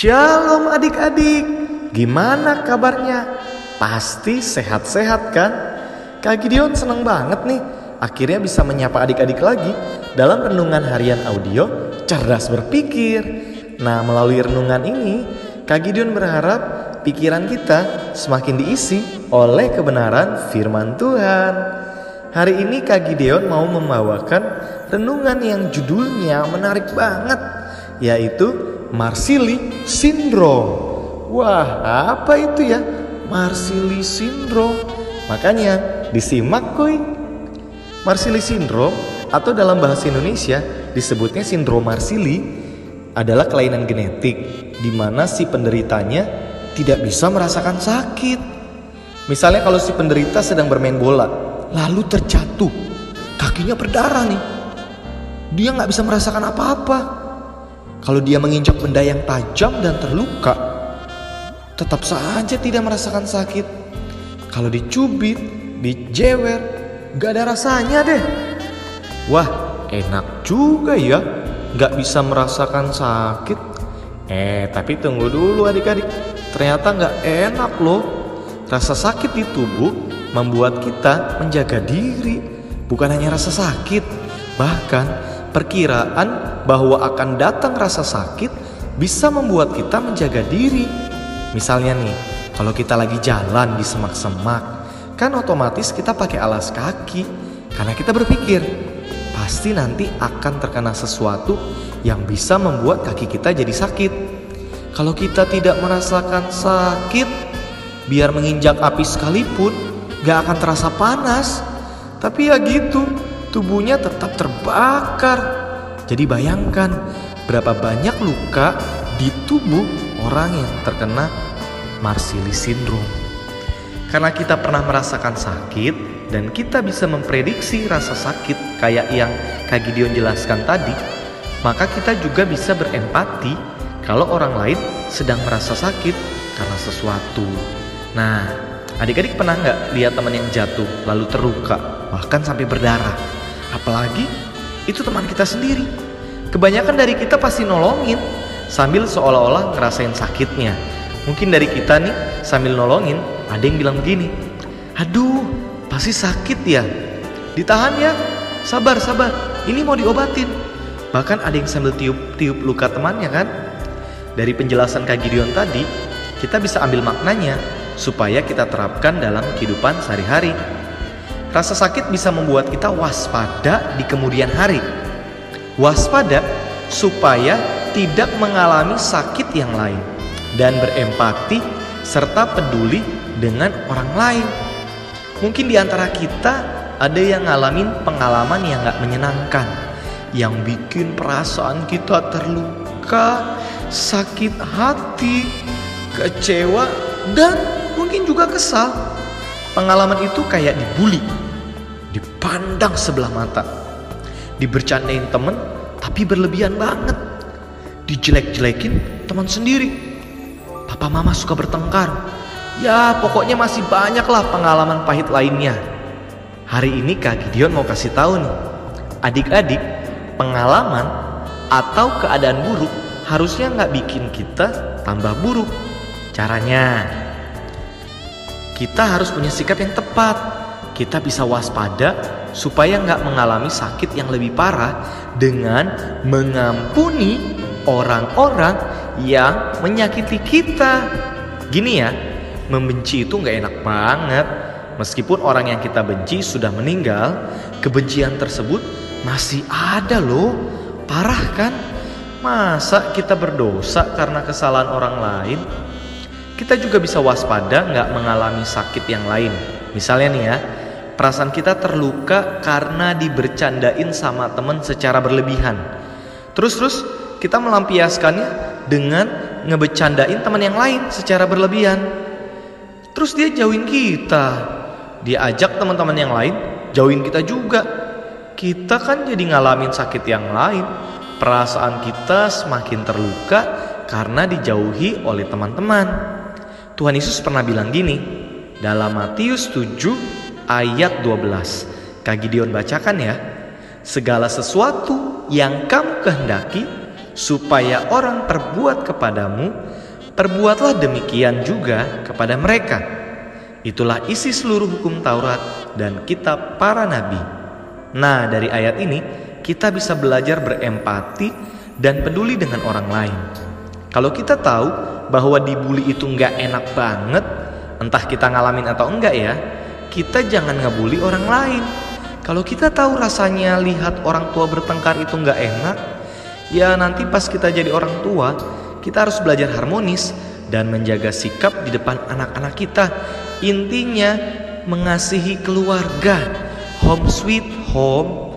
Shalom adik-adik, gimana kabarnya? Pasti sehat-sehat kan? Kak Gideon seneng banget nih Akhirnya bisa menyapa adik-adik lagi Dalam renungan harian audio Cerdas Berpikir Nah melalui renungan ini Kak Gideon berharap pikiran kita semakin diisi oleh kebenaran firman Tuhan Hari ini Kak Gideon mau membawakan renungan yang judulnya menarik banget Yaitu Marsili Syndrome. Wah, apa itu ya? Marsili Syndrome. Makanya disimak kuy. Marsili Syndrome atau dalam bahasa Indonesia disebutnya sindrom Marsili adalah kelainan genetik di mana si penderitanya tidak bisa merasakan sakit. Misalnya kalau si penderita sedang bermain bola, lalu terjatuh, kakinya berdarah nih. Dia nggak bisa merasakan apa-apa. Kalau dia menginjak benda yang tajam dan terluka, tetap saja tidak merasakan sakit. Kalau dicubit, dijewer, gak ada rasanya deh. Wah, enak juga ya, gak bisa merasakan sakit. Eh, tapi tunggu dulu adik-adik, ternyata gak enak loh. Rasa sakit di tubuh membuat kita menjaga diri, bukan hanya rasa sakit, bahkan perkiraan bahwa akan datang rasa sakit bisa membuat kita menjaga diri. Misalnya nih, kalau kita lagi jalan di semak-semak, kan otomatis kita pakai alas kaki karena kita berpikir pasti nanti akan terkena sesuatu yang bisa membuat kaki kita jadi sakit. Kalau kita tidak merasakan sakit, biar menginjak api sekalipun, gak akan terasa panas. Tapi ya gitu, tubuhnya tetap terbakar. Jadi bayangkan berapa banyak luka di tubuh orang yang terkena Marsili Syndrome. Karena kita pernah merasakan sakit dan kita bisa memprediksi rasa sakit kayak yang Kak Gideon jelaskan tadi, maka kita juga bisa berempati kalau orang lain sedang merasa sakit karena sesuatu. Nah, adik-adik pernah nggak lihat teman yang jatuh lalu terluka bahkan sampai berdarah? Apalagi itu teman kita sendiri. Kebanyakan dari kita pasti nolongin sambil seolah-olah ngerasain sakitnya. Mungkin dari kita nih sambil nolongin ada yang bilang begini, aduh pasti sakit ya, ditahan ya, sabar sabar, ini mau diobatin. Bahkan ada yang sambil tiup-tiup luka temannya kan. Dari penjelasan Kak Gideon tadi, kita bisa ambil maknanya supaya kita terapkan dalam kehidupan sehari-hari. Rasa sakit bisa membuat kita waspada di kemudian hari. Waspada supaya tidak mengalami sakit yang lain dan berempati serta peduli dengan orang lain. Mungkin di antara kita ada yang ngalamin pengalaman yang gak menyenangkan, yang bikin perasaan kita terluka, sakit hati, kecewa, dan mungkin juga kesal. Pengalaman itu kayak dibully, dipandang sebelah mata, dibercandain temen tapi berlebihan banget, dijelek-jelekin teman sendiri. Papa mama suka bertengkar. Ya pokoknya masih banyak lah pengalaman pahit lainnya. Hari ini Kak Gideon mau kasih tahu nih, adik-adik pengalaman atau keadaan buruk harusnya nggak bikin kita tambah buruk. Caranya, kita harus punya sikap yang tepat. Kita bisa waspada supaya nggak mengalami sakit yang lebih parah dengan mengampuni orang-orang yang menyakiti kita. Gini ya, membenci itu nggak enak banget. Meskipun orang yang kita benci sudah meninggal, kebencian tersebut masih ada loh. Parah kan? Masa kita berdosa karena kesalahan orang lain? Kita juga bisa waspada nggak mengalami sakit yang lain. Misalnya nih ya, perasaan kita terluka karena dibercandain sama temen secara berlebihan. Terus-terus kita melampiaskannya dengan ngebecandain teman yang lain secara berlebihan. Terus dia jauhin kita. Dia ajak teman-teman yang lain jauhin kita juga. Kita kan jadi ngalamin sakit yang lain. Perasaan kita semakin terluka karena dijauhi oleh teman-teman. Tuhan Yesus pernah bilang gini dalam Matius 7 ayat 12. Kak Gideon bacakan ya. Segala sesuatu yang kamu kehendaki supaya orang perbuat kepadamu, perbuatlah demikian juga kepada mereka. Itulah isi seluruh hukum Taurat dan kitab para nabi. Nah, dari ayat ini kita bisa belajar berempati dan peduli dengan orang lain. Kalau kita tahu bahwa dibully itu nggak enak banget, entah kita ngalamin atau enggak ya, kita jangan ngebully orang lain. Kalau kita tahu rasanya lihat orang tua bertengkar itu nggak enak, ya nanti pas kita jadi orang tua, kita harus belajar harmonis dan menjaga sikap di depan anak-anak kita. Intinya mengasihi keluarga, home sweet home.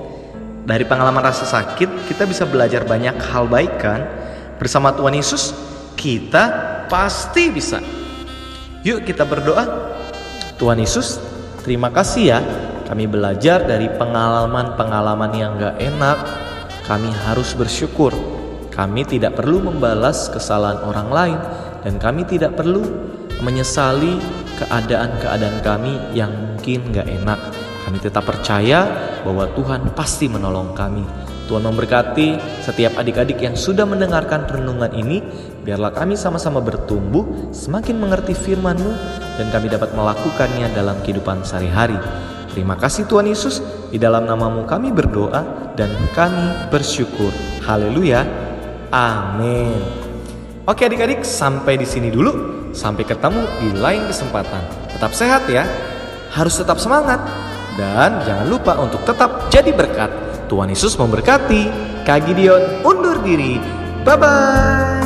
Dari pengalaman rasa sakit, kita bisa belajar banyak hal baik kan? Bersama Tuhan Yesus, kita pasti bisa. Yuk kita berdoa. Tuhan Yesus, terima kasih ya kami belajar dari pengalaman-pengalaman yang gak enak. Kami harus bersyukur. Kami tidak perlu membalas kesalahan orang lain, dan kami tidak perlu menyesali keadaan-keadaan kami yang mungkin gak enak. Kami tetap percaya bahwa Tuhan pasti menolong kami. Tuhan memberkati setiap adik-adik yang sudah mendengarkan renungan ini. Biarlah kami sama-sama bertumbuh, semakin mengerti firman-Mu, dan kami dapat melakukannya dalam kehidupan sehari-hari. Terima kasih Tuhan Yesus, di dalam namamu kami berdoa dan kami bersyukur. Haleluya. Amin. Oke adik-adik, sampai di sini dulu. Sampai ketemu di lain kesempatan. Tetap sehat ya. Harus tetap semangat. Dan jangan lupa untuk tetap jadi berkat. Tuhan Yesus memberkati. Kak Gideon undur diri. Bye-bye.